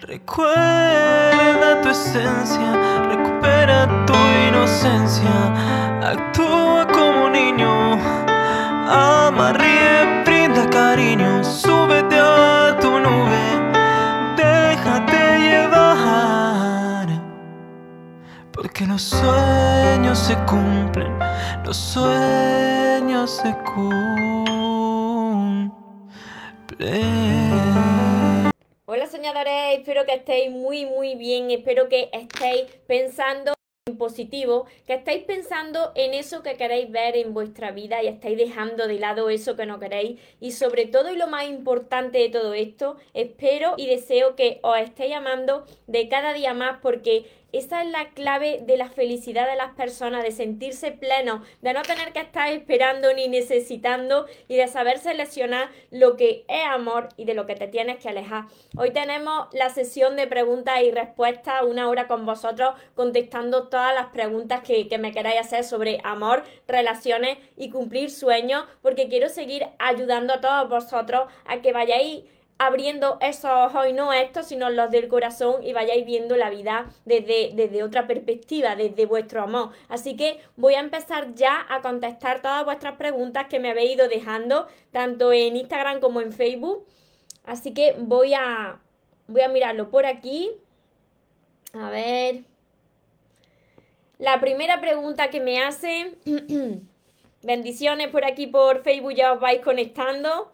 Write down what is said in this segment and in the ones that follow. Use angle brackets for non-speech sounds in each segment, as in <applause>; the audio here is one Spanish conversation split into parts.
Recuerda tu esencia, recupera tu inocencia, actúa como niño, ama, ríe, brinda cariño, súbete a tu nube, déjate llevar, porque los sueños se cumplen, los sueños se cumplen. Espero que estéis muy muy bien, espero que estéis pensando en positivo, que estéis pensando en eso que queréis ver en vuestra vida y estáis dejando de lado eso que no queréis. Y sobre todo y lo más importante de todo esto, espero y deseo que os estéis amando de cada día más porque esa es la clave de la felicidad de las personas, de sentirse pleno, de no tener que estar esperando ni necesitando y de saber seleccionar lo que es amor y de lo que te tienes que alejar. Hoy tenemos la sesión de preguntas y respuestas, una hora con vosotros, contestando todas las preguntas que, que me queráis hacer sobre amor, relaciones y cumplir sueños, porque quiero seguir ayudando a todos vosotros a que vayáis abriendo esos ojos y no estos, sino los del corazón y vayáis viendo la vida desde, desde otra perspectiva, desde vuestro amor. Así que voy a empezar ya a contestar todas vuestras preguntas que me habéis ido dejando, tanto en Instagram como en Facebook. Así que voy a, voy a mirarlo por aquí. A ver. La primera pregunta que me hacen, <clears throat> bendiciones por aquí por Facebook, ya os vais conectando.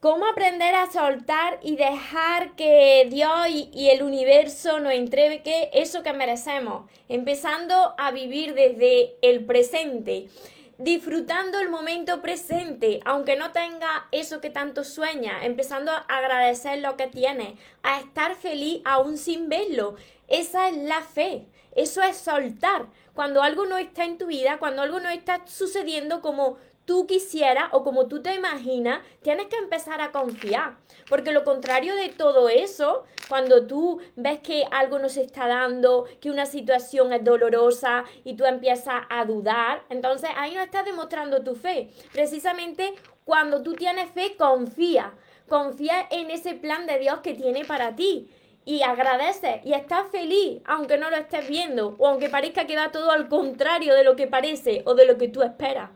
¿Cómo aprender a soltar y dejar que Dios y, el universo nos entregue eso que merecemos? Empezando a vivir desde el presente, disfrutando el momento presente, aunque no tenga eso que tanto sueña, empezando a agradecer lo que tiene, a estar feliz aún sin verlo. Esa es la fe, eso es soltar. Cuando algo no está en tu vida, cuando algo no está sucediendo como tú quisieras o como tú te imaginas, tienes que empezar a confiar. Porque lo contrario de todo eso, cuando tú ves que algo no se está dando, que una situación es dolorosa y tú empiezas a dudar, entonces ahí no estás demostrando tu fe. Precisamente cuando tú tienes fe, confía. Confía en ese plan de Dios que tiene para ti y agradece y estás feliz aunque no lo estés viendo o aunque parezca que va todo al contrario de lo que parece o de lo que tú esperas.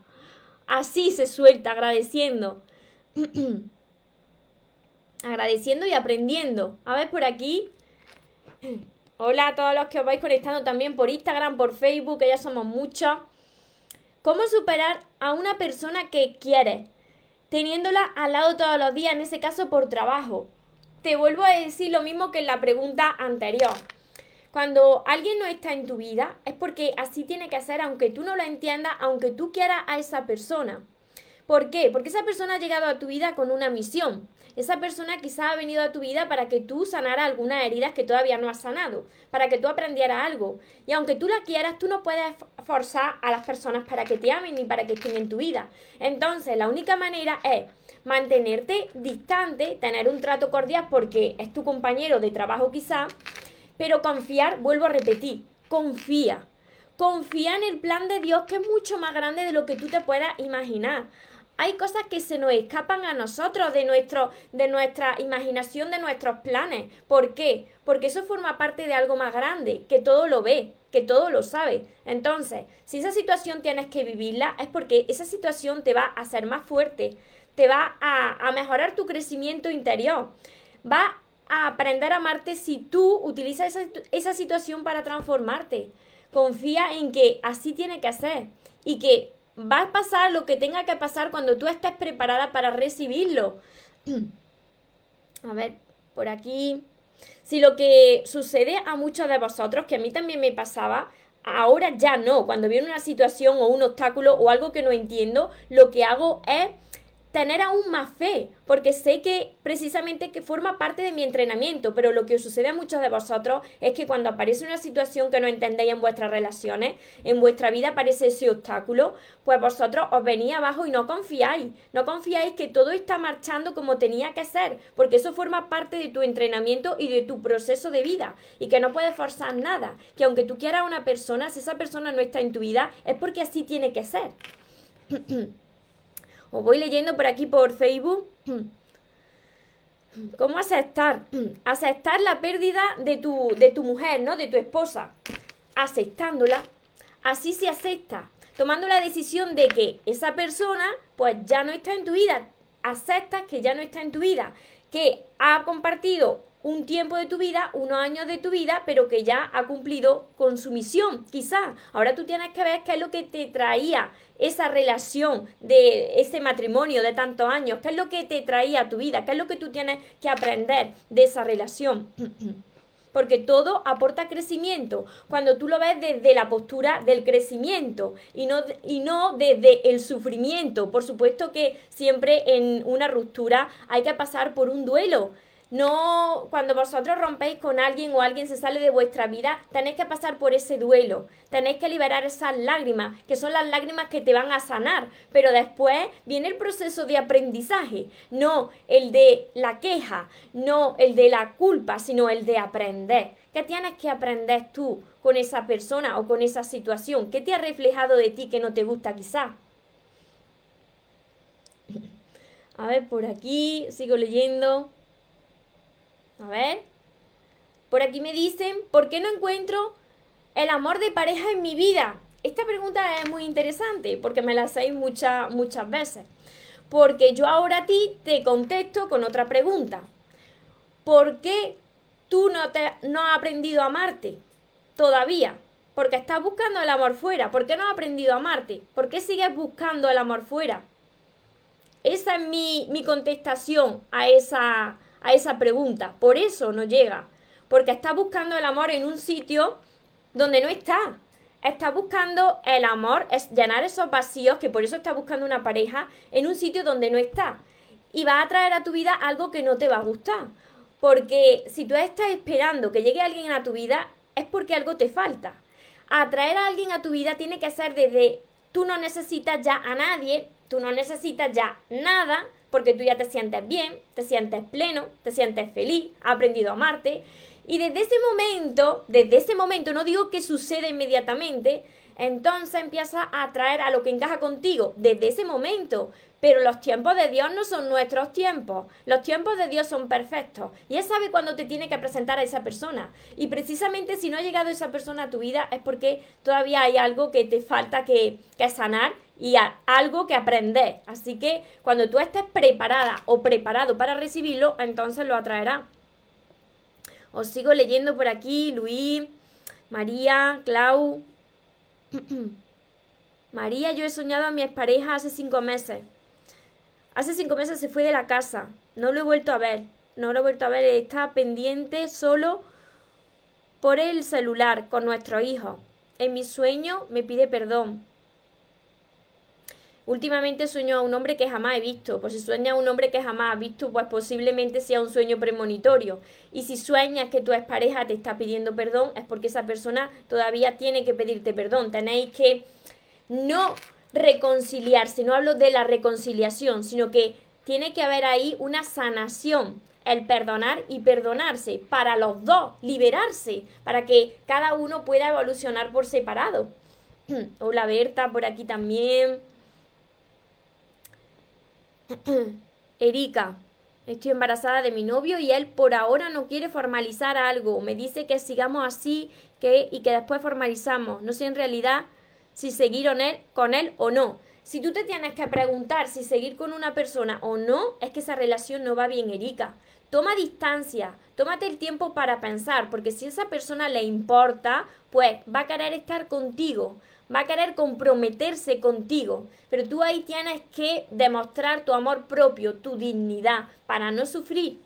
Así se suelta, agradeciendo. <clears throat> agradeciendo y aprendiendo. A ver por aquí. <clears throat> Hola a todos los que os vais conectando también por Instagram, por Facebook, que ya somos muchos. ¿Cómo superar a una persona que quiere? Teniéndola al lado todos los días, en ese caso por trabajo. Te vuelvo a decir lo mismo que en la pregunta anterior. Cuando alguien no está en tu vida es porque así tiene que ser, aunque tú no lo entiendas, aunque tú quieras a esa persona. ¿Por qué? Porque esa persona ha llegado a tu vida con una misión. Esa persona quizá ha venido a tu vida para que tú sanara algunas heridas que todavía no has sanado, para que tú aprendieras algo. Y aunque tú la quieras, tú no puedes forzar a las personas para que te amen ni para que estén en tu vida. Entonces, la única manera es mantenerte distante, tener un trato cordial porque es tu compañero de trabajo quizá, pero confiar, vuelvo a repetir, confía. Confía en el plan de Dios que es mucho más grande de lo que tú te puedas imaginar. Hay cosas que se nos escapan a nosotros de, nuestro, de nuestra imaginación, de nuestros planes. ¿Por qué? Porque eso forma parte de algo más grande, que todo lo ve, que todo lo sabe. Entonces, si esa situación tienes que vivirla, es porque esa situación te va a hacer más fuerte, te va a, a mejorar tu crecimiento interior, va aprender a amarte si tú utilizas esa, esa situación para transformarte. Confía en que así tiene que ser y que va a pasar lo que tenga que pasar cuando tú estés preparada para recibirlo. <clears throat> A ver, por aquí. Si lo que sucede a muchos de vosotros, que a mí también me pasaba, ahora ya no. Cuando viene una situación o un obstáculo o algo que no entiendo, lo que hago es tener aún más fe, porque sé que precisamente que forma parte de mi entrenamiento, pero lo que os sucede a muchos de vosotros es que cuando aparece una situación que no entendéis en vuestras relaciones, en vuestra vida aparece ese obstáculo, pues vosotros os venís abajo y no confiáis, no confiáis que todo está marchando como tenía que ser, porque eso forma parte de tu entrenamiento y de tu proceso de vida, y que no puedes forzar nada, que aunque tú quieras a una persona, si esa persona no está en tu vida, es porque así tiene que ser. <clears throat> Os voy leyendo por aquí por Facebook. <clears throat> ¿Cómo aceptar? <clears throat> Aceptar la pérdida de tu, de tu mujer, ¿no? De tu esposa. Aceptándola. Así se acepta. Tomando la decisión de que esa persona, pues ya no está en tu vida. Aceptas que ya no está en tu vida. Que ha compartido un tiempo de tu vida, unos años de tu vida, pero que ya ha cumplido con su misión, quizás. Ahora tú tienes que ver qué es lo que te traía esa relación de ese matrimonio de tantos años, qué es lo que te traía a tu vida, qué es lo que tú tienes que aprender de esa relación. <clears throat> Porque todo aporta crecimiento. Cuando tú lo ves desde la postura del crecimiento y no, y no desde el sufrimiento. Por supuesto que siempre en una ruptura hay que pasar por un duelo no, cuando vosotros rompéis con alguien o alguien se sale de vuestra vida, tenéis que pasar por ese duelo, tenéis que liberar esas lágrimas, que son las lágrimas que te van a sanar, pero después viene el proceso de aprendizaje, no el de la queja, no el de la culpa, sino el de aprender. ¿Qué tienes que aprender tú con esa persona o con esa situación? ¿Qué te ha reflejado de ti que no te gusta quizá? A ver, por aquí, sigo leyendo. A ver. Por aquí me dicen, ¿por qué no encuentro el amor de pareja en mi vida? Esta pregunta es muy interesante porque me la hacéis muchas, muchas veces. Porque yo ahora a ti te contesto con otra pregunta. ¿Por qué tú no, te, no has aprendido a amarte todavía? Porque estás buscando el amor fuera. ¿Por qué no has aprendido a amarte? ¿Por qué sigues buscando el amor fuera? Esa es mi, mi contestación a esa, a esa pregunta. Por eso no llega. Porque está buscando el amor en un sitio donde no está. Está buscando el amor, es llenar esos vacíos, que por eso está buscando una pareja, en un sitio donde no está. Y va a traer a tu vida algo que no te va a gustar. Porque si tú estás esperando que llegue alguien a tu vida, es porque algo te falta. Atraer a alguien a tu vida tiene que ser desde tú no necesitas ya a nadie, tú no necesitas ya nada, porque tú ya te sientes bien, te sientes pleno, te sientes feliz, has aprendido a amarte. Y desde ese momento, desde ese momento, no digo que suceda inmediatamente, entonces empieza a atraer a lo que encaja contigo desde ese momento. Pero los tiempos de Dios no son nuestros tiempos. Los tiempos de Dios son perfectos. Y Él sabe cuándo te tiene que presentar a esa persona. Y precisamente si no ha llegado esa persona a tu vida es porque todavía hay algo que te falta que, que sanar y algo que aprender. Así que cuando tú estés preparada o preparado para recibirlo, entonces lo atraerá. Os sigo leyendo por aquí, Luis, María, Clau. <clears throat> María, yo he soñado a mi expareja hace cinco meses. Hace cinco meses se fue de la casa. No lo he vuelto a ver. No lo he vuelto a ver. Está pendiente solo por el celular con nuestro hijo. En mi sueño me pide perdón. Últimamente sueño a un hombre que jamás he visto. Pues si sueñas a un hombre que jamás has visto, pues posiblemente sea un sueño premonitorio. Y si sueñas que tu expareja te está pidiendo perdón, es porque esa persona todavía tiene que pedirte perdón. Tenéis que no reconciliarse, no hablo de la reconciliación, sino que tiene que haber ahí una sanación, el perdonar y perdonarse, para los dos, liberarse, para que cada uno pueda evolucionar por separado. <clears throat> Hola Berta, por aquí también. <clears throat> Erika, estoy embarazada de mi novio y él por ahora no quiere formalizar algo. Me dice que sigamos así que, y que después formalizamos. No sé en realidad si seguir con él, con él o no. Si tú te tienes que preguntar si seguir con una persona o no, es que esa relación no va bien, Erika. Toma distancia, tómate el tiempo para pensar, porque si esa persona le importa, pues va a querer estar contigo va a querer comprometerse contigo, pero tú ahí tienes que demostrar tu amor propio, tu dignidad, para no sufrir.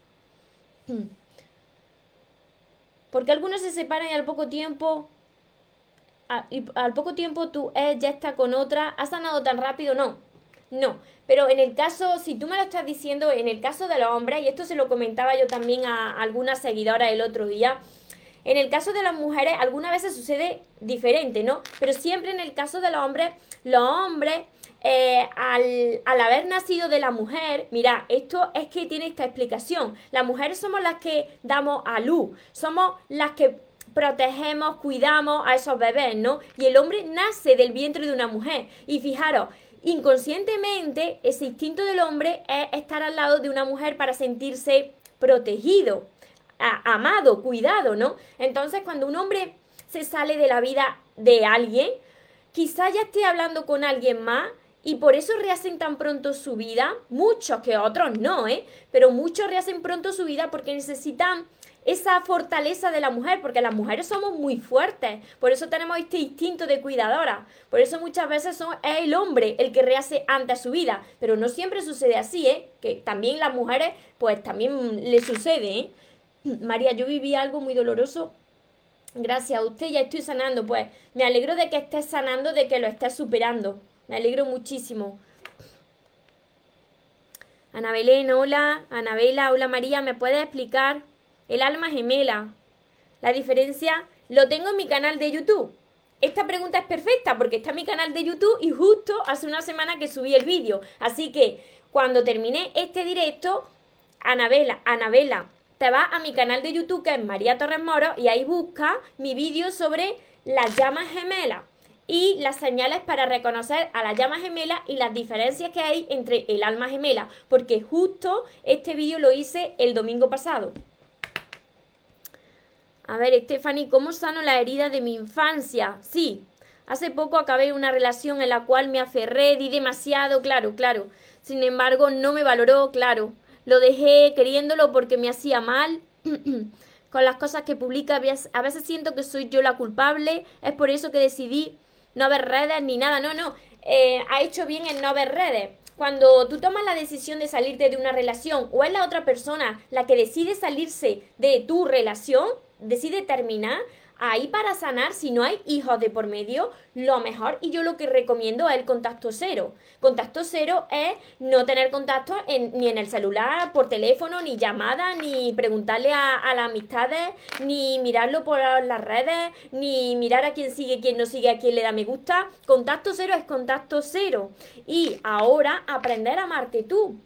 <clears throat> Porque algunos se separan y al poco tiempo, y al poco tiempo tú eh, ya está con otra, ¿has sanado tan rápido? No, no. Pero en el caso, si tú me lo estás diciendo, en el caso de los hombres, y esto se lo comentaba yo también a alguna seguidora el otro día, en el caso de las mujeres, algunas veces sucede diferente, ¿no? Pero siempre en el caso de los hombres, los hombres, eh, al, al, haber nacido de la mujer, mira, esto es que tiene esta explicación. Las mujeres somos las que damos a luz, somos las que protegemos, cuidamos a esos bebés, ¿no? Y el hombre nace del vientre de una mujer. Y fijaros, inconscientemente ese instinto del hombre es estar al lado de una mujer para sentirse protegido, amado, cuidado, ¿no? Entonces cuando un hombre se sale de la vida de alguien, quizá ya esté hablando con alguien más y por eso rehacen tan pronto su vida, muchos que otros no, ¿eh? Pero muchos rehacen pronto su vida porque necesitan esa fortaleza de la mujer, porque las mujeres somos muy fuertes, por eso tenemos este instinto de cuidadora, por eso muchas veces son, es el hombre el que rehace antes su vida, pero no siempre sucede así, ¿eh? que también las mujeres, pues también le sucede. ¿eh? María, yo viví algo muy doloroso, gracias a usted ya estoy sanando, pues me alegro de que estés sanando, de que lo estés superando, me alegro muchísimo. Ana Belén, hola, Anabela, hola María, ¿me puedes explicar? el alma gemela. La diferencia lo tengo en mi canal de YouTube. Esta pregunta es perfecta porque está en mi canal de YouTube y justo hace una semana que subí el vídeo. Así que cuando termine este directo, Anabela, Anabela, te vas a mi canal de YouTube que es María Torres Moro y ahí busca mi vídeo sobre las llamas gemelas y las señales para reconocer a la llama gemela y las diferencias que hay entre el alma gemela, porque justo este vídeo lo hice el domingo pasado. A ver, Stephanie, ¿cómo sano la herida de mi infancia? Sí, hace poco acabé una relación en la cual me aferré, di demasiado, claro, claro. Sin embargo, no me valoró, claro. Lo dejé queriéndolo porque me hacía mal. <clears throat> Con las cosas que publica, a veces siento que soy yo la culpable. Es por eso que decidí no ver redes ni nada. No, no. Eh, ha hecho bien en no ver redes. Cuando tú tomas la decisión de salirte de una relación o es la otra persona la que decide salirse de tu relación, decide terminar, ahí para sanar, si no hay hijos de por medio, lo mejor y yo lo que recomiendo es el contacto cero. Contacto cero es no tener contacto ni en el celular, por teléfono, ni llamada, ni preguntarle a, a, las amistades, ni mirarlo por las redes, ni mirar a quién sigue, quién no sigue, a quién le da me gusta. Contacto cero es contacto cero. Y ahora aprender a amarte tú.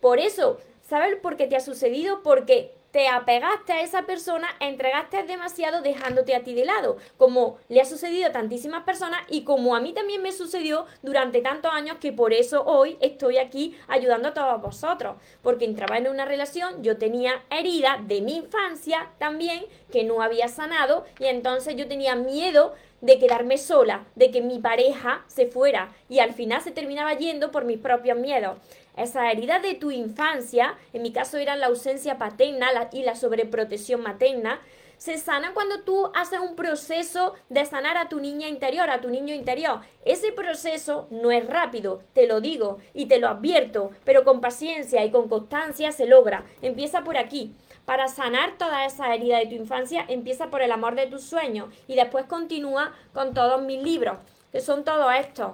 Por eso, ¿sabes por qué te ha sucedido? Porque te apegaste a esa persona, entregaste demasiado dejándote a ti de lado, como le ha sucedido a tantísimas personas y como a mí también me sucedió durante tantos años que por eso hoy estoy aquí ayudando a todos vosotros, porque entraba en una relación, yo tenía herida de mi infancia también que no había sanado y entonces yo tenía miedo de quedarme sola, de que mi pareja se fuera y al final se terminaba yendo por mis propios miedos. Esa herida de tu infancia, en mi caso era la ausencia paterna y la sobreprotección materna, se sana cuando tú haces un proceso de sanar a tu niña interior, a tu niño interior. Ese proceso no es rápido, te lo digo y te lo advierto, pero con paciencia y con constancia se logra. Empieza por aquí. Para sanar toda esa herida de tu infancia, empieza por el amor de tus sueños y después continúa con todos mis libros, que son todos estos.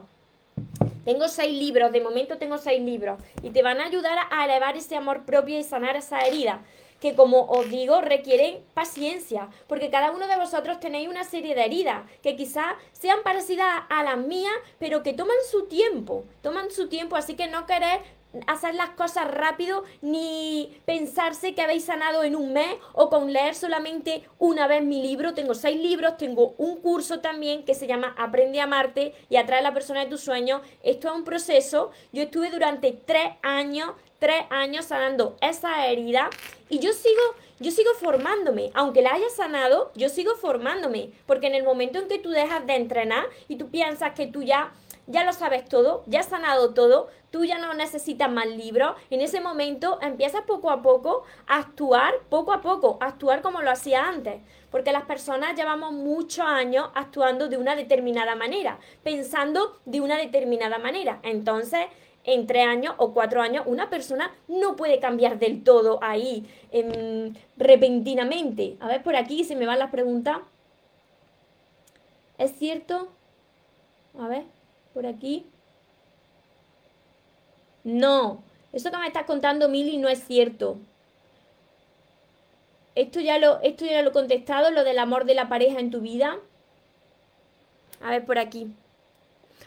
Tengo seis libros, de momento tengo seis libros, y te van a ayudar a elevar ese amor propio y sanar esa herida que como os digo requieren paciencia, porque cada uno de vosotros tenéis una serie de heridas que quizás sean parecidas a las mías, pero que toman su tiempo, toman su tiempo, así que no querer hacer las cosas rápido ni pensarse que habéis sanado en un mes o con leer solamente una vez mi libro. Tengo seis libros, tengo un curso también que se llama Aprende a amarte y atrae a la persona de tus sueños. Esto es un proceso. Yo estuve durante tres años, tres años sanando esa herida y yo sigo, yo sigo formándome. Aunque la haya sanado, yo sigo formándome. Porque en el momento en que tú dejas de entrenar y tú piensas que tú ya ya lo sabes todo, ya has sanado todo, tú ya no necesitas más libros. En ese momento empiezas poco a poco a actuar, poco a poco, a actuar como lo hacía antes. Porque las personas llevamos muchos años actuando de una determinada manera, pensando de una determinada manera. Entonces, en tres años o cuatro años, una persona no puede cambiar del todo ahí em, repentinamente. A ver, por aquí se me van las preguntas. ¿Es cierto? A ver por aquí. No, eso que me estás contando, Mili, no es cierto. Esto ya, lo, esto ya lo he contestado, lo del amor de la pareja en tu vida. A ver, por aquí.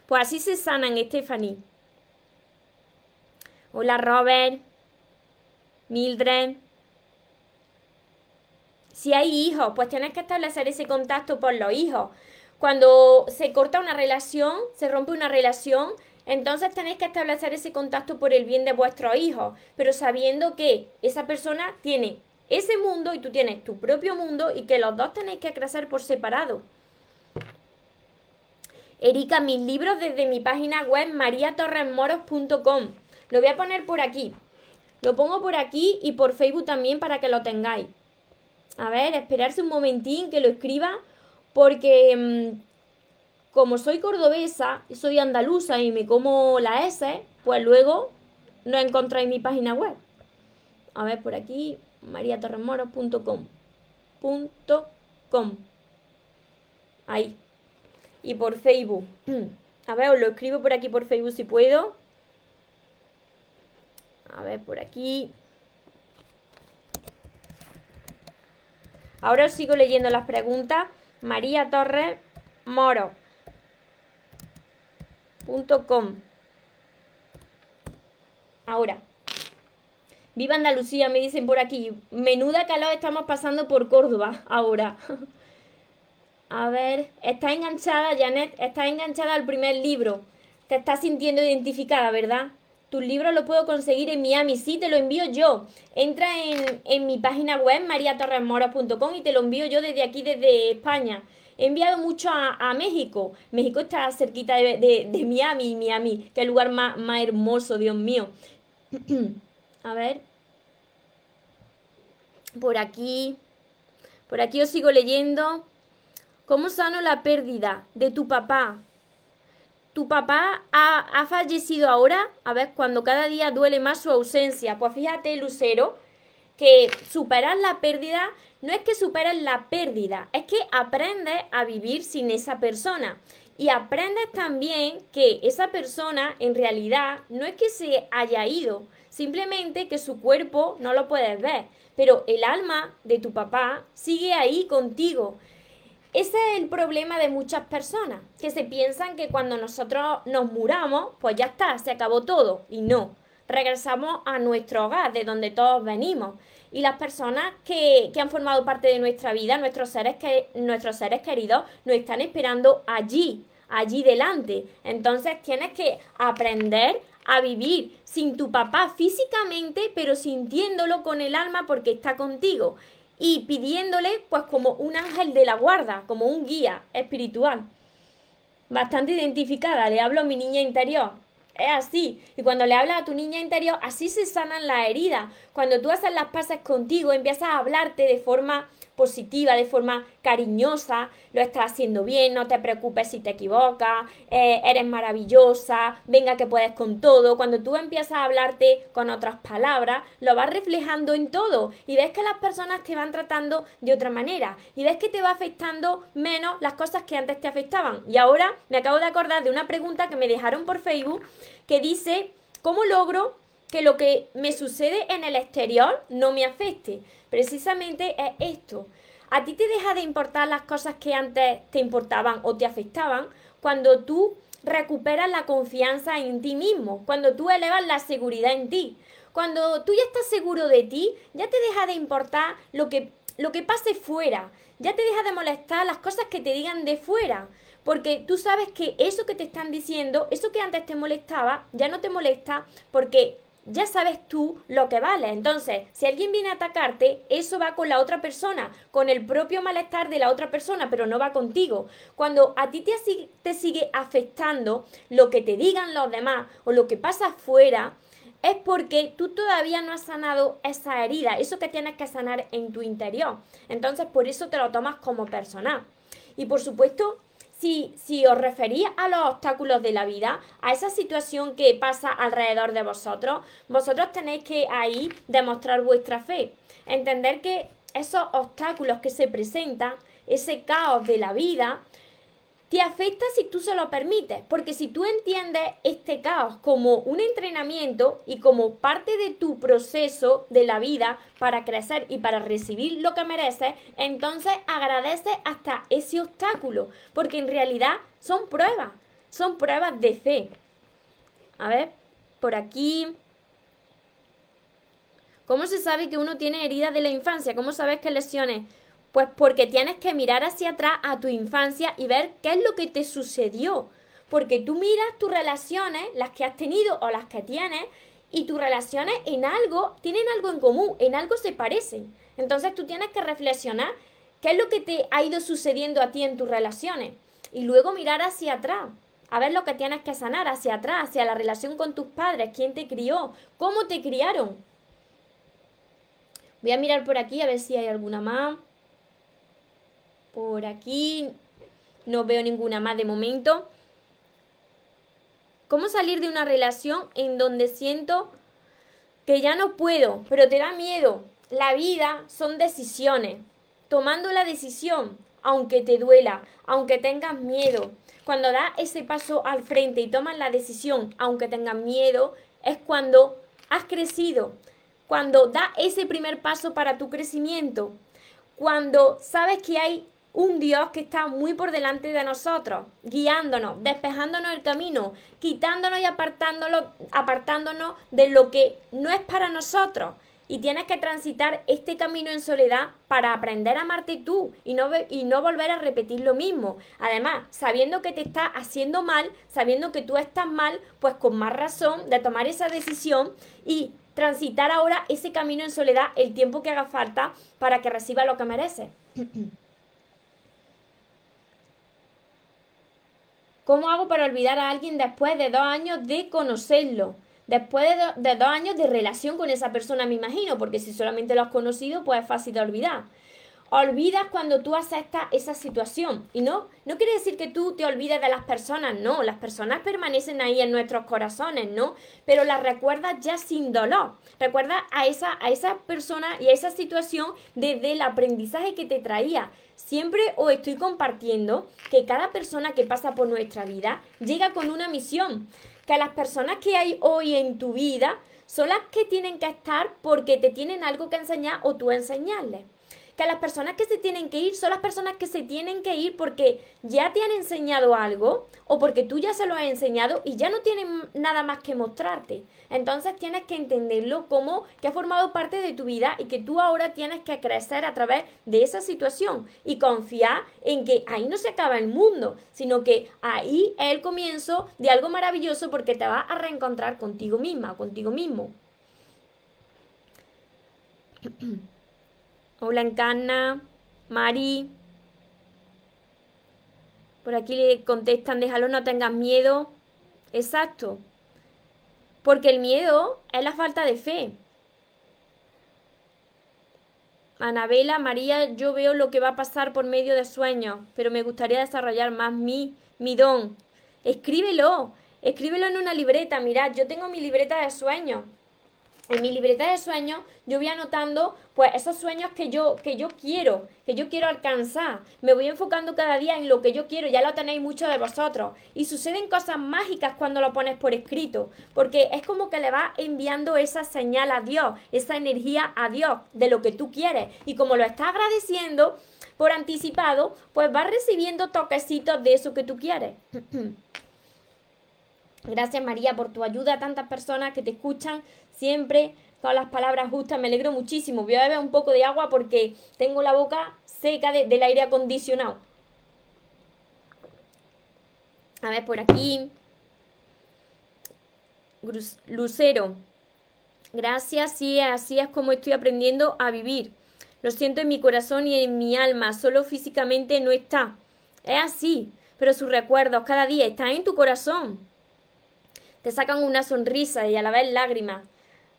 Pues así se sanan, Stephanie. Hola, Robert. Mildred. Si hay hijos, pues tienes que establecer ese contacto por los hijos. Cuando se corta una relación, se rompe una relación, Entonces tenéis que establecer ese contacto por el bien de vuestros hijos, pero sabiendo que esa persona tiene ese mundo y tú tienes tu propio mundo y que los dos tenéis que crecer por separado. Erika, mis libros desde mi página web mariatorresmoros.com. Lo voy a poner por aquí. Lo pongo por aquí y por Facebook también para que lo tengáis. A ver, esperarse un momentín que lo escriba porque mm, como soy cordobesa y soy andaluza y me como la S, pues luego no encontráis mi página web. A ver, por aquí, mariatorremoros.com. .com. Ahí. Y por Facebook. <clears throat> A ver, os lo escribo por aquí por Facebook si puedo. A ver, por aquí. Ahora os sigo leyendo las preguntas. María Torres Moro. Ahora. Viva Andalucía, me dicen por aquí. Menuda calor estamos pasando por Córdoba ahora. <laughs> A ver, está enganchada, Janet, está enganchada al primer libro. Te estás sintiendo identificada, ¿verdad? Tu libro lo puedo conseguir en Miami, sí, te lo envío yo. Entra en, mi página web, mariatorresmora.com y te lo envío yo desde aquí, desde España. He enviado mucho a, México. México está cerquita de, Miami, Miami. Qué lugar más, más hermoso, Dios mío. <clears throat> a ver. Por aquí. Por aquí os sigo leyendo. ¿Cómo sano la pérdida de tu papá? ¿Tu papá ha, fallecido ahora? A ver, cuando cada día duele más su ausencia. Pues fíjate, Lucero, que superar la pérdida no es que superes la pérdida, es que aprendes a vivir sin esa persona. Y aprendes también que esa persona en realidad no es que se haya ido, simplemente que su cuerpo no lo puedes ver, pero el alma de tu papá sigue ahí contigo. Ese es el problema de muchas personas, que se piensan que cuando nosotros nos muramos, pues ya está, se acabó todo. Y no, regresamos a nuestro hogar, de donde todos venimos y las personas que, han formado parte de nuestra vida, nuestros seres, que, nuestros seres queridos, nos están esperando allí, allí delante. Entonces tienes que aprender a vivir sin tu papá físicamente, pero sintiéndolo con el alma porque está contigo y pidiéndole pues como un ángel de la guarda, como un guía espiritual. Bastante identificada, le hablo a mi niña interior. Es así. Y cuando le hablas a tu niña interior, así se sanan las heridas. Cuando tú haces las paces contigo, empiezas a hablarte de forma positiva, de forma cariñosa, lo estás haciendo bien, no te preocupes si te equivocas, eh, eres maravillosa, venga que puedes con todo. Cuando tú empiezas a hablarte con otras palabras, lo vas reflejando en todo y ves que las personas te van tratando de otra manera y ves que te va afectando menos las cosas que antes te afectaban. Y ahora me acabo de acordar de una pregunta que me dejaron por Facebook que dice, ¿cómo logro que lo que me sucede en el exterior no me afecte? Precisamente es esto. A ti te deja de importar las cosas que antes te importaban o te afectaban cuando tú recuperas la confianza en ti mismo, cuando tú elevas la seguridad en ti. Cuando tú ya estás seguro de ti, ya te deja de importar lo que, lo que pase fuera, ya te deja de molestar las cosas que te digan de fuera, porque tú sabes que eso que te están diciendo, eso que antes te molestaba, ya no te molesta porque ya sabes tú lo que vale. Entonces, si alguien viene a atacarte, eso va con la otra persona, con el propio malestar de la otra persona, pero no va contigo. Cuando a ti te, sigue afectando lo que te digan los demás o lo que pasa afuera, es porque tú todavía no has sanado esa herida, eso que tienes que sanar en tu interior. Entonces, por eso te lo tomas como personal. Y por supuesto, si, os referís a los obstáculos de la vida, a esa situación que pasa alrededor de vosotros, vosotros tenéis que ahí demostrar vuestra fe. Entender que esos obstáculos que se presentan, ese caos de la vida, te afecta si tú se lo permites, porque si tú entiendes este caos como un entrenamiento y como parte de tu proceso de la vida para crecer y para recibir lo que mereces, entonces agradece hasta ese obstáculo, porque en realidad son pruebas, son pruebas de fe. A ver, por aquí. ¿Cómo se sabe que uno tiene heridas de la infancia? ¿Cómo sabes qué lesiones? Pues porque tienes que mirar hacia atrás a tu infancia y ver qué es lo que te sucedió. porque tú miras tus relaciones, las que has tenido o las que tienes, y tus relaciones en algo tienen algo en común, en algo se parecen. Entonces tú tienes que reflexionar qué es lo que te ha ido sucediendo a ti en tus relaciones y luego mirar hacia atrás, a ver lo que tienes que sanar hacia atrás, hacia la relación con tus padres, quién te crió, cómo te criaron. Voy a mirar por aquí a ver si hay alguna más. Por aquí no veo ninguna más de momento. ¿Cómo salir de una relación en donde siento que ya no puedo, pero te da miedo? La vida son decisiones. Tomando la decisión, aunque te duela, aunque tengas miedo, cuando das ese paso al frente y tomas la decisión, aunque tengas miedo, es cuando has crecido, cuando das ese primer paso para tu crecimiento, cuando sabes que hay un Dios que está muy por delante de nosotros, guiándonos, despejándonos el camino, quitándonos y apartándonos de lo que no es para nosotros. Y tienes que transitar este camino en soledad para aprender a amarte tú y no, y no volver a repetir lo mismo. Además, sabiendo que te está haciendo mal, sabiendo que tú estás mal, pues con más razón de tomar esa decisión y transitar ahora ese camino en soledad el tiempo que haga falta para que reciba lo que merece. <clears throat> ¿Cómo hago para olvidar a alguien después de dos años de conocerlo? Después de, dos años de relación con esa persona, me imagino, porque si solamente lo has conocido, pues es fácil de olvidar. Olvidas cuando tú aceptas esa situación. Y no, no quiere decir que tú te olvides de las personas, no. Las personas permanecen ahí en nuestros corazones, ¿no? Pero las recuerdas ya sin dolor. Recuerda a esa, a esa persona y a esa situación desde el aprendizaje que te traía. Siempre os estoy compartiendo que cada persona que pasa por nuestra vida llega con una misión que las personas que hay hoy en tu vida son las que tienen que estar porque te tienen algo que enseñar o tú enseñarles que las personas que se tienen que ir son las personas que se tienen que ir porque ya te han enseñado algo o porque tú ya se lo has enseñado y ya no tienen nada más que mostrarte. Entonces tienes que entenderlo como que ha formado parte de tu vida y que tú ahora tienes que crecer a través de esa situación y confiar en que ahí no se acaba el mundo, sino que ahí es el comienzo de algo maravilloso porque te vas a reencontrar contigo misma, contigo mismo. <clears throat> Hola Encarna, Mari. Por aquí le contestan, déjalo, no tengas miedo. Exacto. Porque el miedo es la falta de fe. Anabela, María, yo veo lo que va a pasar por medio de sueños, pero me gustaría desarrollar más mi, mi don. Escríbelo, escríbelo en una libreta. Mirad, yo tengo mi libreta de sueños en mi libreta de sueños yo voy anotando pues esos sueños que yo que yo quiero, que yo quiero alcanzar. Me voy enfocando cada día en lo que yo quiero, ya lo tenéis muchos de vosotros. Y suceden cosas mágicas cuando lo pones por escrito, porque es como que le vas enviando esa señal a Dios, esa energía a Dios de lo que tú quieres. Y como lo estás agradeciendo por anticipado, pues vas recibiendo toquecitos de eso que tú quieres. <clears throat> Gracias María por tu ayuda a tantas personas que te escuchan siempre con las palabras justas. Me alegro muchísimo. Voy a beber un poco de agua porque tengo la boca seca del aire acondicionado. A ver, por aquí. Lucero. Gracias, sí, así es como estoy aprendiendo a vivir. Lo siento en mi corazón y en mi alma, solo físicamente no está. Es así, pero sus recuerdos cada día están en tu corazón te sacan una sonrisa y a la vez lágrimas,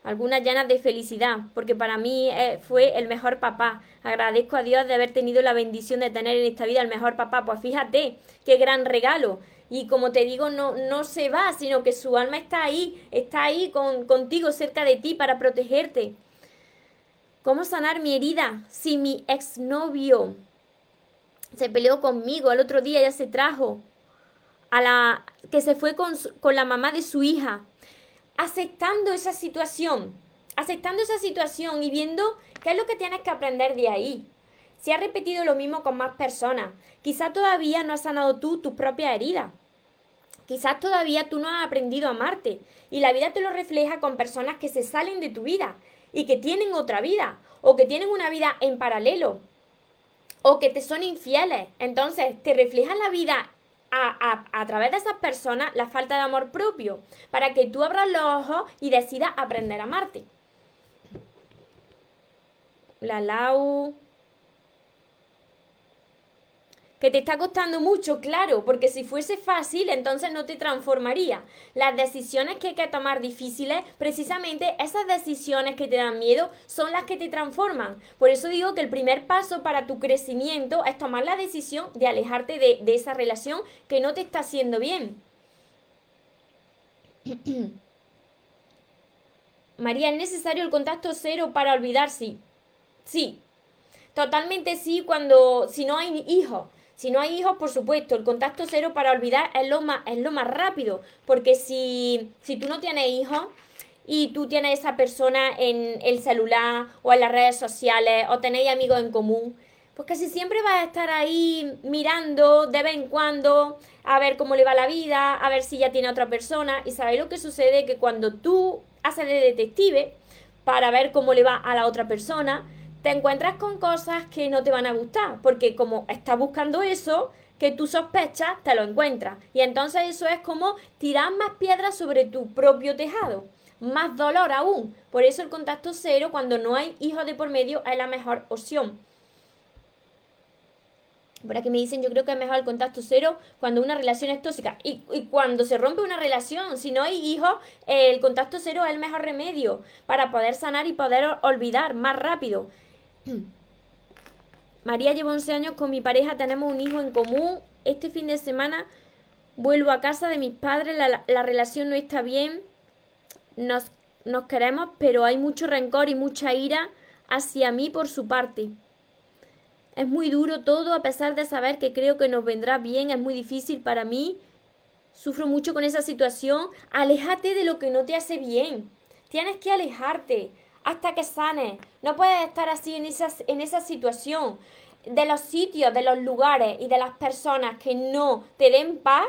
algunas llenas de felicidad, porque para mí eh, fue el mejor papá. Agradezco a Dios de haber tenido la bendición de tener en esta vida el mejor papá. Pues fíjate, qué gran regalo. Y como te digo, no, no se va, sino que su alma está ahí, está ahí con, contigo, cerca de ti, para protegerte. ¿Cómo sanar mi herida si mi exnovio se peleó conmigo? El otro día ya se trajo a la que se fue con, con la mamá de su hija, aceptando esa situación, aceptando esa situación y viendo qué es lo que tienes que aprender de ahí. Si has repetido lo mismo con más personas, quizás todavía no has sanado tú tu propia herida. Quizás todavía tú no has aprendido a amarte y la vida te lo refleja con personas que se salen de tu vida y que tienen otra vida o que tienen una vida en paralelo o que te son infieles. Entonces te refleja la vida a, través de esas personas la falta de amor propio, para que tú abras los ojos y decidas aprender a amarte. La Lau. Que te está costando mucho, claro, porque si fuese fácil, entonces no te transformaría. Las decisiones que hay que tomar difíciles, precisamente esas decisiones que te dan miedo, son las que te transforman. Por eso digo que el primer paso para tu crecimiento es tomar la decisión de alejarte de, esa relación que no te está haciendo bien. <clears throat> María, ¿es necesario el contacto cero para olvidar? Sí. Sí. Totalmente sí cuando, si no hay hijos. Si no hay hijos, por supuesto, el contacto cero para olvidar es lo más, es lo más rápido, porque si, si tú no tienes hijos y tú tienes esa persona en el celular o en las redes sociales o tenéis amigos en común, pues casi siempre vas a estar ahí mirando de vez en cuando a ver cómo le va la vida, a ver si ya tiene otra persona. Y sabéis lo que sucede que cuando tú haces de detective para ver cómo le va a la otra persona, te encuentras con cosas que no te van a gustar, porque como estás buscando eso, que tú sospechas, te lo encuentras. Y entonces eso es como tirar más piedras sobre tu propio tejado. Más dolor aún. Por eso el contacto cero, cuando no hay hijos de por medio, es la mejor opción. Por aquí me dicen, yo creo que es mejor el contacto cero cuando una relación es tóxica. Y, y, cuando se rompe una relación, si no hay hijos, el contacto cero es el mejor remedio para poder sanar y poder olvidar más rápido. <clears throat> María lleva 11 años con mi pareja, tenemos un hijo en común. Este fin de semana vuelvo a casa de mis padres, la, relación no está bien, nos, nos queremos, pero hay mucho rencor y mucha ira hacia mí por su parte. Es muy duro todo, a pesar de saber que creo que nos vendrá bien, es muy difícil para mí. Sufro mucho con esa situación. Aléjate de lo que no te hace bien. Tienes que alejarte hasta que sane. No puedes estar así en esa, en esa situación. De los sitios, de los lugares y de las personas que no te den paz,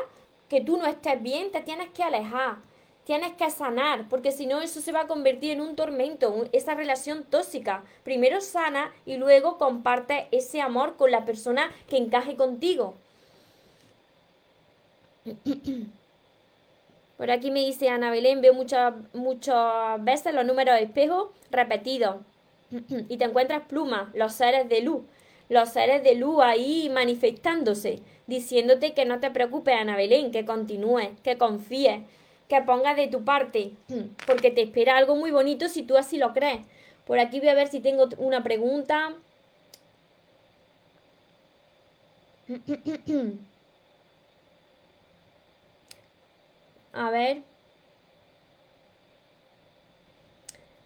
que tú no estés bien, te tienes que alejar. Tienes que sanar, porque si no eso se va a convertir en un tormento, esa relación tóxica. Primero sana y luego comparte ese amor con la persona que encaje contigo. <clears throat> Por aquí me dice Ana Belén, veo muchas, muchas veces los números de espejo repetidos. <clears throat> y te encuentras plumas, los seres de luz. Los seres de luz ahí manifestándose, diciéndote que no te preocupes, Ana Belén, que continúes, que confíes, que pongas de tu parte, <clears throat> porque te espera algo muy bonito si tú así lo crees. Por aquí voy a ver si tengo una pregunta. <clears throat> A ver.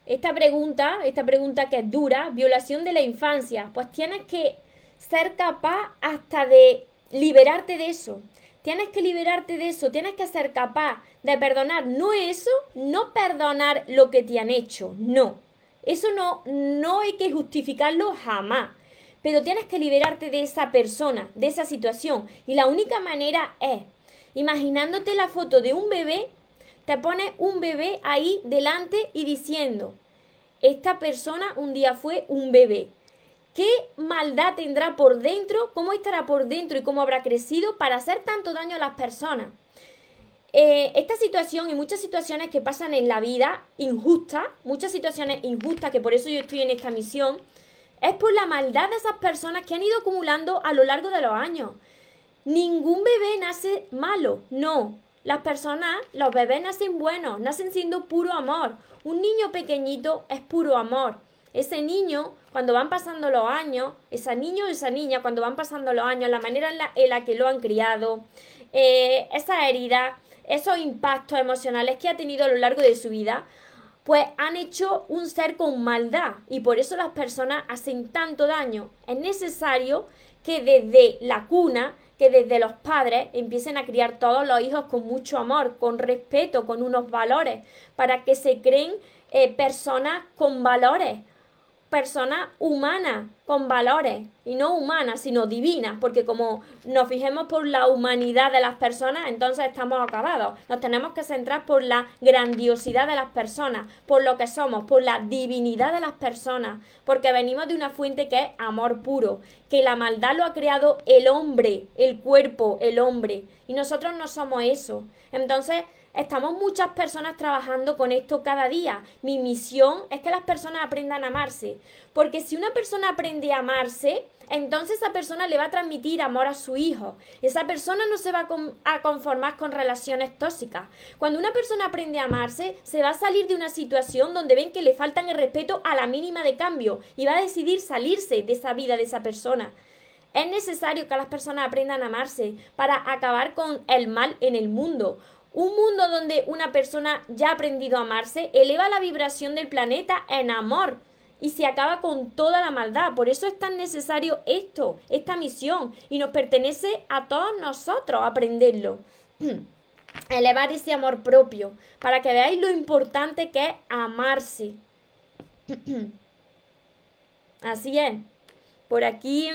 Esta pregunta, esta pregunta que es dura, violación de la infancia, pues tienes que ser capaz hasta de liberarte de eso. Tienes que liberarte de eso, tienes que ser capaz de perdonar. No eso, no perdonar lo que te han hecho, no. Eso no, no hay que justificarlo jamás. Pero tienes que liberarte de esa persona, de esa situación. Y la única manera es imaginándote la foto de un bebé, te pone un bebé ahí delante y diciendo, esta persona un día fue un bebé. ¿Qué maldad tendrá por dentro? ¿Cómo estará por dentro y cómo habrá crecido para hacer tanto daño a las personas? Eh, esta situación y muchas situaciones que pasan en la vida injustas, muchas situaciones injustas, que por eso yo estoy en esta misión, es por la maldad de esas personas que han ido acumulando a lo largo de los años. Ningún bebé nace malo, no. Las personas, los bebés nacen buenos, nacen siendo puro amor. Un niño pequeñito es puro amor. Ese niño, cuando van pasando los años, esa niño o esa niña, cuando van pasando los años, la manera en la, que lo han criado, eh, esa herida, esos impactos emocionales que ha tenido a lo largo de su vida, pues han hecho un ser con maldad y por eso las personas hacen tanto daño. Es necesario que desde la cuna que desde los padres empiecen a criar todos los hijos con mucho amor, con respeto, con unos valores, para que se creen eh, personas con valores. Personas humanas, con valores, y no humanas, sino divinas, porque como nos fijemos por la humanidad de las personas, entonces estamos acabados. Nos tenemos que centrar por la grandiosidad de las personas, por lo que somos, por la divinidad de las personas, porque venimos de una fuente que es amor puro, que la maldad lo ha creado el hombre, el cuerpo, el hombre, y nosotros no somos eso. Entonces, Estamos muchas personas trabajando con esto cada día. Mi misión es que las personas aprendan a amarse. Porque si una persona aprende a amarse, entonces esa persona le va a transmitir amor a su hijo. Esa persona no se va a conformar con relaciones tóxicas. Cuando una persona aprende a amarse, se va a salir de una situación donde ven que le faltan el respeto a la mínima de cambio y va a decidir salirse de esa vida de esa persona. Es necesario que las personas aprendan a amarse para acabar con el mal en el mundo. Un mundo donde una persona ya ha aprendido a amarse eleva la vibración del planeta en amor y se acaba con toda la maldad. Por eso es tan necesario esto, esta misión, y nos pertenece a todos nosotros aprenderlo. <clears throat> Elevar ese amor propio, para que veáis lo importante que es amarse. <clears throat> Así es. Por aquí...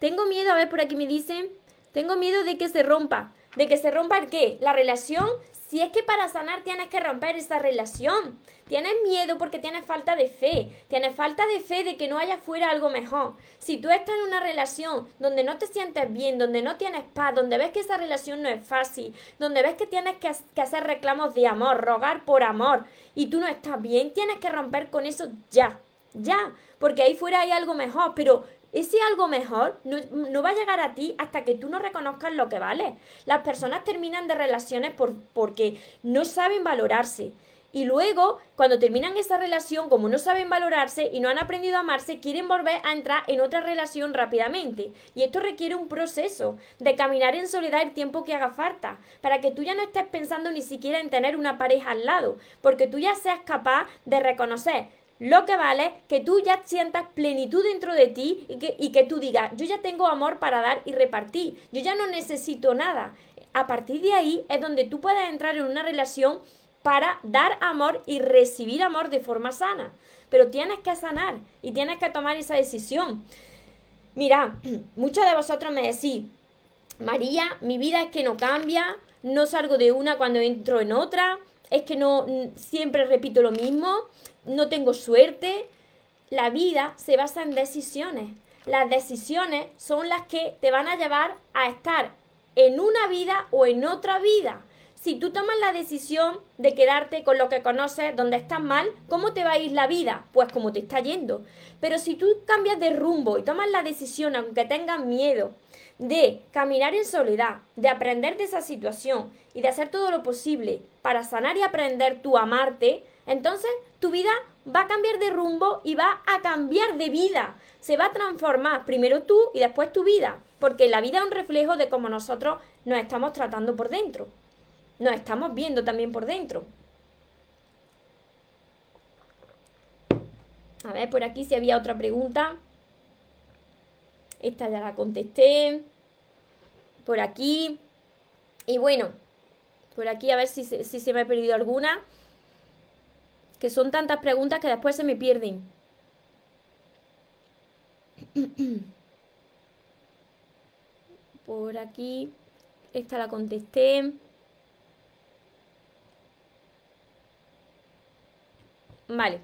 Tengo miedo, a ver, por aquí me dicen, tengo miedo de que se rompa de que se rompa qué, la relación, si es que para sanar tienes que romper esa relación. Tienes miedo porque tienes falta de fe. Tienes falta de fe de que no haya fuera algo mejor. Si tú estás en una relación donde no te sientes bien, donde no tienes paz, donde ves que esa relación no es fácil, donde ves que tienes que, que hacer reclamos de amor, rogar por amor, y tú no estás bien, tienes que romper con eso ya. Ya, porque ahí fuera hay algo mejor, pero ese algo mejor no, va a llegar a ti hasta que tú no reconozcas lo que vale. Las personas terminan de relaciones por, porque no saben valorarse. Y luego, cuando terminan esa relación, como no saben valorarse y no han aprendido a amarse, quieren volver a entrar en otra relación rápidamente. Y esto requiere un proceso de caminar en soledad el tiempo que haga falta, para que tú ya no estés pensando ni siquiera en tener una pareja al lado, porque tú ya seas capaz de reconocer lo que vale que tú ya sientas plenitud dentro de ti y que, y que tú digas, yo ya tengo amor para dar y repartir, yo ya no necesito nada. A partir de ahí es donde tú puedes entrar en una relación para dar amor y recibir amor de forma sana. Pero tienes que sanar y tienes que tomar esa decisión. Mira, <clears throat> muchos de vosotros me decís, María, mi vida es que no cambia, no salgo de una cuando entro en otra, es que no siempre repito lo mismo no tengo suerte. La vida se basa en decisiones. Las decisiones son las que te van a llevar a estar en una vida o en otra vida. Si tú tomas la decisión de quedarte con lo que conoces, donde estás mal, ¿cómo te va a ir la vida? Pues como te está yendo. Pero si tú cambias de rumbo y tomas la decisión, aunque tengas miedo, de caminar en soledad, de aprender de esa situación y de hacer todo lo posible para sanar y aprender tu amarte, entonces tu vida va a cambiar de rumbo y va a cambiar de vida. Se va a transformar primero tú y después tu vida, porque la vida es un reflejo de cómo nosotros nos estamos tratando por dentro. Nos estamos viendo también por dentro. A ver, por aquí si había otra pregunta. Esta ya la contesté. Por aquí. Y bueno, por aquí a ver si, si se me ha perdido alguna que son tantas preguntas que después se me pierden. <clears throat> Por aquí, esta la contesté. Vale.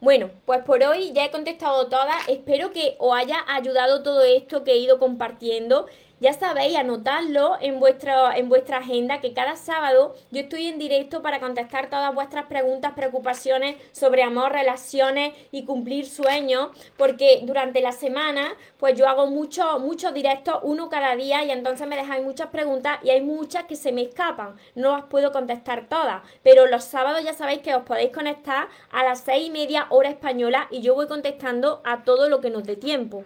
Bueno, pues por hoy ya he contestado todas. Espero que os haya ayudado todo esto que he ido compartiendo ya sabéis, anotadlo en, en vuestra agenda, que cada sábado yo estoy en directo para contestar todas vuestras preguntas, preocupaciones sobre amor, relaciones y cumplir sueños, porque durante la semana, pues yo hago muchos muchos directos, uno cada día, y entonces me dejáis muchas preguntas y hay muchas que se me escapan. No las puedo contestar todas, pero los sábados ya sabéis que os podéis conectar a las seis y media hora española y yo voy contestando a todo lo que nos dé tiempo.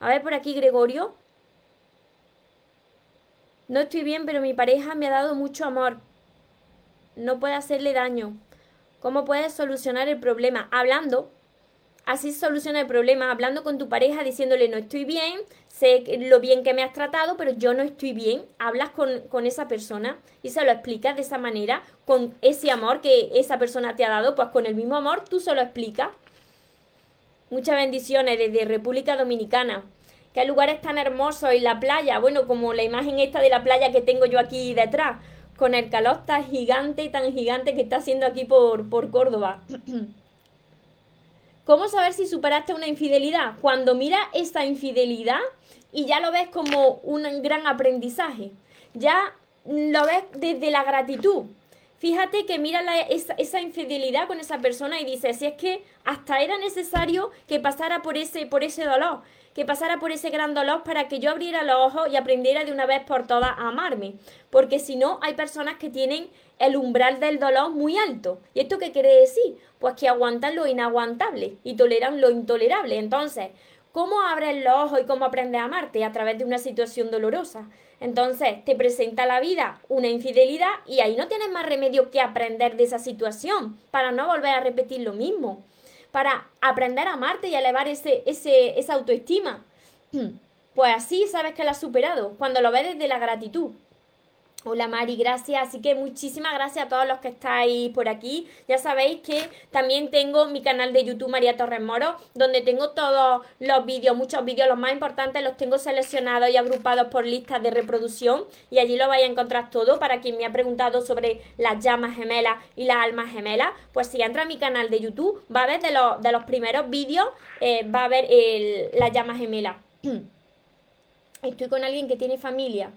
A ver por aquí, Gregorio. No estoy bien, pero mi pareja me ha dado mucho amor. No puede hacerle daño. ¿Cómo puedes solucionar el problema? Hablando. así soluciona el problema, hablando con tu pareja, diciéndole no estoy bien, sé lo bien que me has tratado, pero yo no estoy bien. Hablas con, con, esa persona y se lo explicas de esa manera, con ese amor que esa persona te ha dado, pues con el mismo amor tú se lo explicas. Muchas bendiciones desde República Dominicana. Qué lugares tan hermosos y la playa, bueno, como la imagen esta de la playa que tengo yo aquí detrás, con el calor tan gigante, tan gigante que está haciendo aquí por, por Córdoba. <clears throat> ¿Cómo saber si superaste una infidelidad? Cuando mira esta infidelidad y ya lo ves como un gran aprendizaje. Ya lo ves desde la gratitud. Fíjate que mira esa, infidelidad con esa persona y dice, si es que hasta era necesario que pasara por ese, por ese dolor, que pasara por ese gran dolor para que yo abriera los ojos y aprendiera de una vez por todas a amarme. Porque si no, hay personas que tienen el umbral del dolor muy alto. ¿Y esto qué quiere decir? Pues que aguantan lo inaguantable y toleran lo intolerable. Entonces, ¿cómo abres los ojos y cómo aprendes a amarte? A través de una situación dolorosa. Entonces, te presenta la vida una infidelidad y ahí no tienes más remedio que aprender de esa situación para no volver a repetir lo mismo, para aprender a amarte y elevar ese, ese, esa autoestima. <clears throat> Pues así sabes que lo has superado, cuando lo ves desde la gratitud. Hola Mari, gracias. Así que muchísimas gracias a todos los que estáis por aquí. Ya sabéis que también tengo mi canal de YouTube María Torres Moro, donde tengo todos los vídeos, muchos vídeos, los más importantes los tengo seleccionados y agrupados por listas de reproducción y allí lo vais a encontrar todo para quien me ha preguntado sobre las llamas gemelas y las almas gemelas. Pues si entra a mi canal de YouTube, va a ver de los, de los primeros vídeos, eh, va a ver las llamas gemelas. <clears throat> Estoy con alguien que tiene familia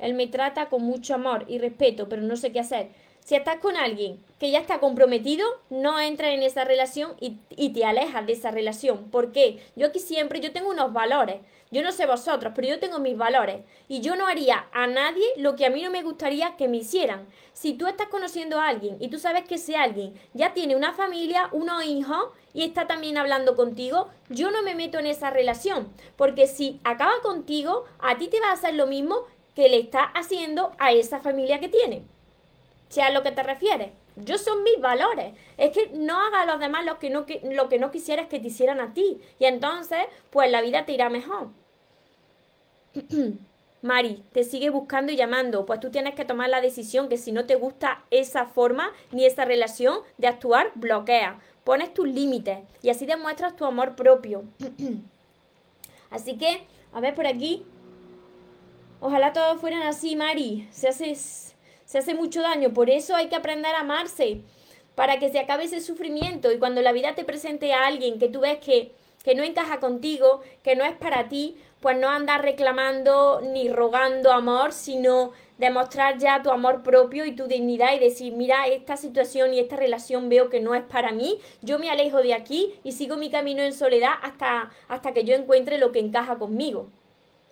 él me trata con mucho amor y respeto, pero no sé qué hacer. Si estás con alguien que ya está comprometido, no entra en esa relación y, te alejas de esa relación. ¿Por qué? Yo aquí siempre, yo tengo unos valores. Yo no sé vosotros, pero yo tengo mis valores. Y yo no haría a nadie lo que a mí no me gustaría que me hicieran. Si tú estás conociendo a alguien y tú sabes que ese alguien ya tiene una familia, unos hijos y está también hablando contigo, yo no me meto en esa relación. Porque si acaba contigo, a ti te va a hacer lo mismo que le está haciendo a esa familia que tiene. sea a lo que te refieres. Yo son mis valores. Es que no haga a los demás lo que no, lo que no quisieras que te hicieran a ti. Y entonces, pues la vida te irá mejor. <clears throat> Mari, te sigue buscando y llamando. Pues tú tienes que tomar la decisión que si no te gusta esa forma ni esa relación de actuar, bloquea. Pones tus límites y así demuestras tu amor propio. <clears throat> así que, a ver por aquí, Ojalá todos fueran así, Mari. Se hace, se hace mucho daño. Por eso hay que aprender a amarse. Para que se acabe ese sufrimiento. Y cuando la vida te presente a alguien que tú ves que, que no encaja contigo, que no es para ti, pues no andar reclamando ni rogando amor, sino demostrar ya tu amor propio y tu dignidad y decir, mira, esta situación y esta relación veo que no es para mí, yo me alejo de aquí y sigo mi camino en soledad hasta, hasta que yo encuentre lo que encaja conmigo.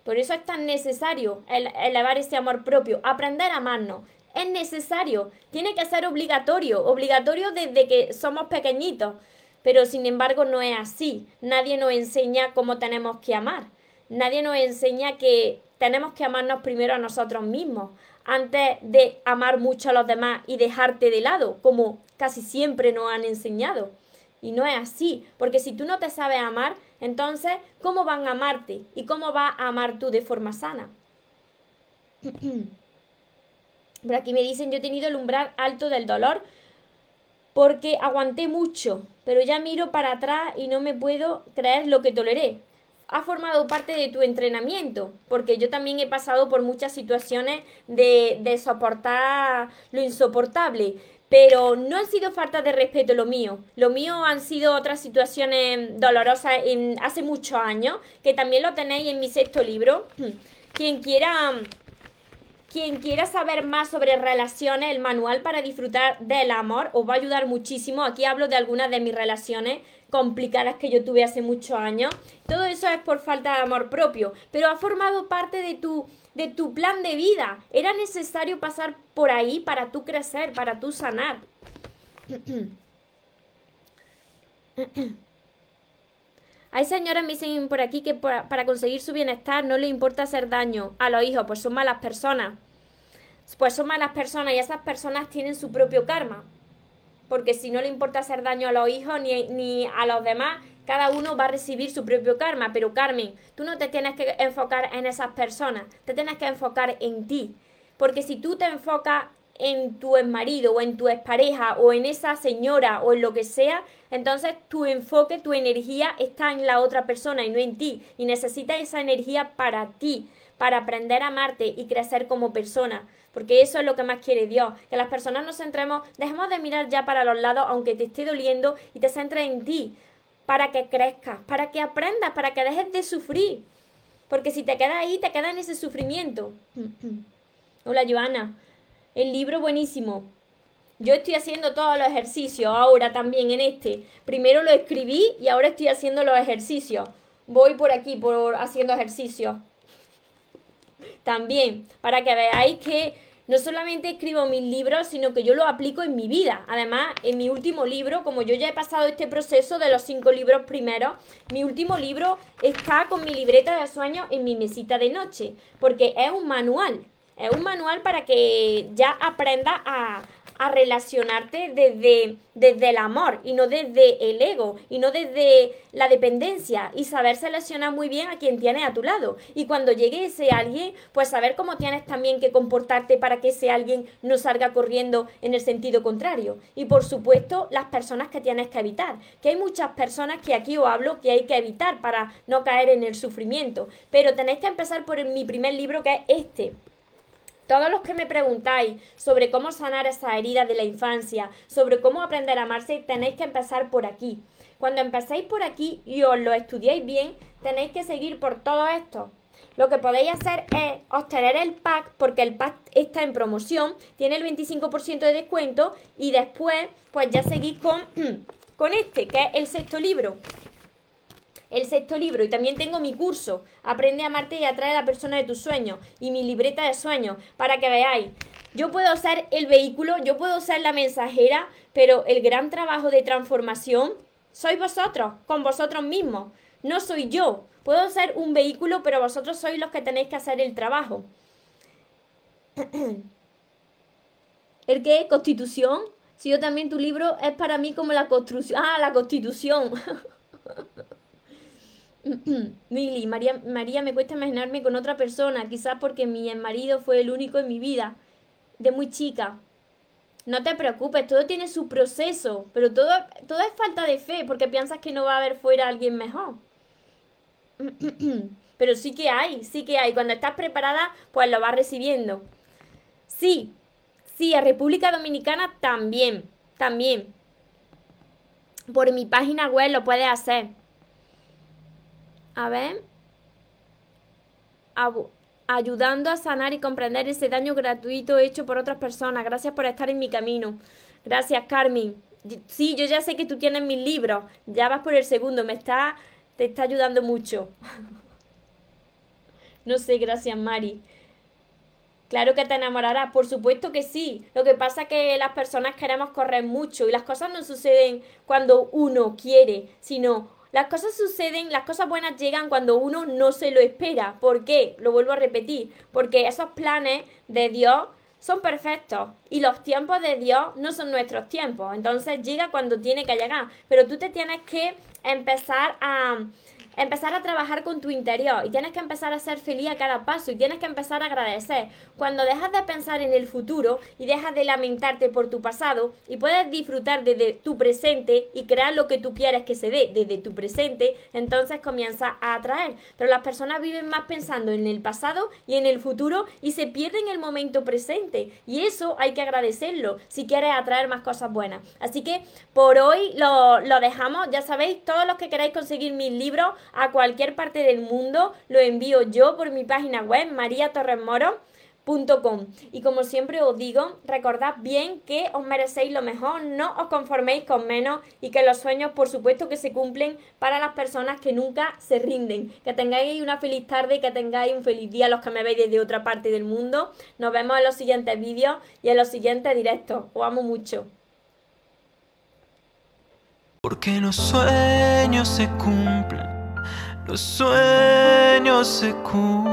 Por eso es tan necesario elevar ese amor propio, aprender a amarnos. Es necesario, tiene que ser obligatorio, obligatorio desde que somos pequeñitos. Pero sin embargo no es así. Nadie nos enseña cómo tenemos que amar. Nadie nos enseña que tenemos que amarnos primero a nosotros mismos, antes de amar mucho a los demás y dejarte de lado, como casi siempre nos han enseñado. Y no es así, porque si tú no te sabes amar, entonces, ¿cómo van a amarte? ¿Y cómo vas a amar tú de forma sana? <clears throat> Por aquí me dicen, yo he tenido el umbral alto del dolor porque aguanté mucho, pero ya miro para atrás y no me puedo creer lo que toleré. Ha formado parte de tu entrenamiento, porque yo también he pasado por muchas situaciones de, de soportar lo insoportable, pero no han sido falta de respeto lo mío. Lo mío han sido otras situaciones dolorosas en, hace muchos años, que también lo tenéis en mi sexto libro. <clears throat> Quien quiera, quien quiera saber más sobre relaciones, el manual para disfrutar del amor, os va a ayudar muchísimo. Aquí hablo de algunas de mis relaciones complicadas que yo tuve hace muchos años. Todo eso es por falta de amor propio, pero ha formado parte de tu de tu plan de vida. Era necesario pasar por ahí para tú crecer, para tú sanar. <clears throat> Hay señoras me dicen por aquí que para conseguir su bienestar no le importa hacer daño a los hijos, pues son malas personas. Pues son malas personas y esas personas tienen su propio karma. Porque si no le importa hacer daño a los hijos ni, ni a los demás, cada uno va a recibir su propio karma, pero Carmen, tú no te tienes que enfocar en esas personas, te tienes que enfocar en ti, porque si tú te enfocas en tu marido o en tu expareja o en esa señora o en lo que sea, entonces tu enfoque, tu energía está en la otra persona y no en ti. Y necesitas esa energía para ti, para aprender a amarte y crecer como persona. Porque eso es lo que más quiere Dios, que las personas nos centremos, dejemos de mirar ya para los lados aunque te esté doliendo y te centres en ti, para que crezcas, para que aprendas, para que dejes de sufrir. Porque si te quedas ahí, te quedas en ese sufrimiento. <clears throat> Hola, Joana. El libro buenísimo. Yo estoy haciendo todos los ejercicios ahora también en este. Primero lo escribí y ahora estoy haciendo los ejercicios. Voy por aquí, por haciendo ejercicios. También, para que veáis que no solamente escribo mis libros, sino que yo lo aplico en mi vida. Además, en mi último libro, como yo ya he pasado este proceso de los cinco libros primeros, mi último libro está con mi libreta de sueños en mi mesita de noche, porque es un manual. Es un manual para que ya aprenda a, a relacionarte desde, desde el amor y no desde el ego y no desde la dependencia y saber seleccionar muy bien a quien tienes a tu lado. Y cuando llegue ese alguien, pues saber cómo tienes también que comportarte para que ese alguien no salga corriendo en el sentido contrario. Y por supuesto, las personas que tienes que evitar. Que hay muchas personas que aquí os hablo que hay que evitar para no caer en el sufrimiento. Pero tenéis que empezar por mi primer libro que es este. Todos los que me preguntáis sobre cómo sanar esa herida de la infancia, sobre cómo aprender a amarse, tenéis que empezar por aquí. Cuando empecéis por aquí y os lo estudiáis bien, tenéis que seguir por todo esto. Lo que podéis hacer es obtener el pack, porque el pack está en promoción, tiene el 25% de descuento y después pues ya seguís con, <clears throat> con este, que es el sexto libro el sexto libro y también tengo mi curso, Aprende a amarte y atrae a la persona de tus sueños y mi libreta de sueños para que veáis. Yo puedo ser el vehículo, yo puedo ser la mensajera, pero el gran trabajo de transformación sois vosotros, con vosotros mismos. No soy yo. Puedo ser un vehículo, pero vosotros sois los que tenéis que hacer el trabajo. <clears throat> ¿El qué? ¿Constitución? Si yo también tu libro es para mí como la construcción. Ah, la constitución. <laughs> <clears throat> Mili, María, María, me cuesta imaginarme con otra persona, quizás porque mi marido fue el único en mi vida, de muy chica. No te preocupes, todo tiene su proceso, pero todo, todo es falta de fe, porque piensas que no va a haber fuera alguien mejor. <clears throat> pero sí que hay, sí que hay. Cuando estás preparada, pues lo vas recibiendo. Sí, sí, a República Dominicana también, también. Por mi página web lo puedes hacer. A ver. ayudando a sanar y comprender ese daño gratuito hecho por otras personas. Gracias por estar en mi camino. Gracias, Carmen. Sí, yo ya sé que tú tienes mis libros. Ya vas por el segundo. Me está, te está ayudando mucho. <laughs> no sé, gracias, Mari. Claro que te enamorarás, por supuesto que sí. Lo que pasa es que las personas queremos correr mucho y las cosas no suceden cuando uno quiere, sino las cosas suceden, las cosas buenas llegan cuando uno no se lo espera. ¿Por qué? Lo vuelvo a repetir. Porque esos planes de Dios son perfectos y los tiempos de Dios no son nuestros tiempos. Entonces llega cuando tiene que llegar. Pero tú te tienes que empezar a empezar a trabajar con tu interior y tienes que empezar a ser feliz a cada paso y tienes que empezar a agradecer. Cuando dejas de pensar en el futuro y dejas de lamentarte por tu pasado y puedes disfrutar desde tu presente y crear lo que tú quieres que se dé desde tu presente, entonces comienza a atraer. Pero las personas viven más pensando en el pasado y en el futuro y se pierden el momento presente. Y eso hay que agradecerlo si quieres atraer más cosas buenas. Así que por hoy lo, lo dejamos. Ya sabéis, todos los que queráis conseguir mis libros, a cualquier parte del mundo, lo envío yo por mi página web mariatorresmoro.com. Y como siempre os digo, recordad bien que os merecéis lo mejor, no os conforméis con menos y que los sueños por supuesto que se cumplen para las personas que nunca se rinden. Que tengáis una feliz tarde que tengáis un feliz día los que me veis desde otra parte del mundo. Nos vemos en los siguientes vídeos y en los siguientes directos. Os amo mucho. Porque los sueños se cumplen los sueños se cumplen.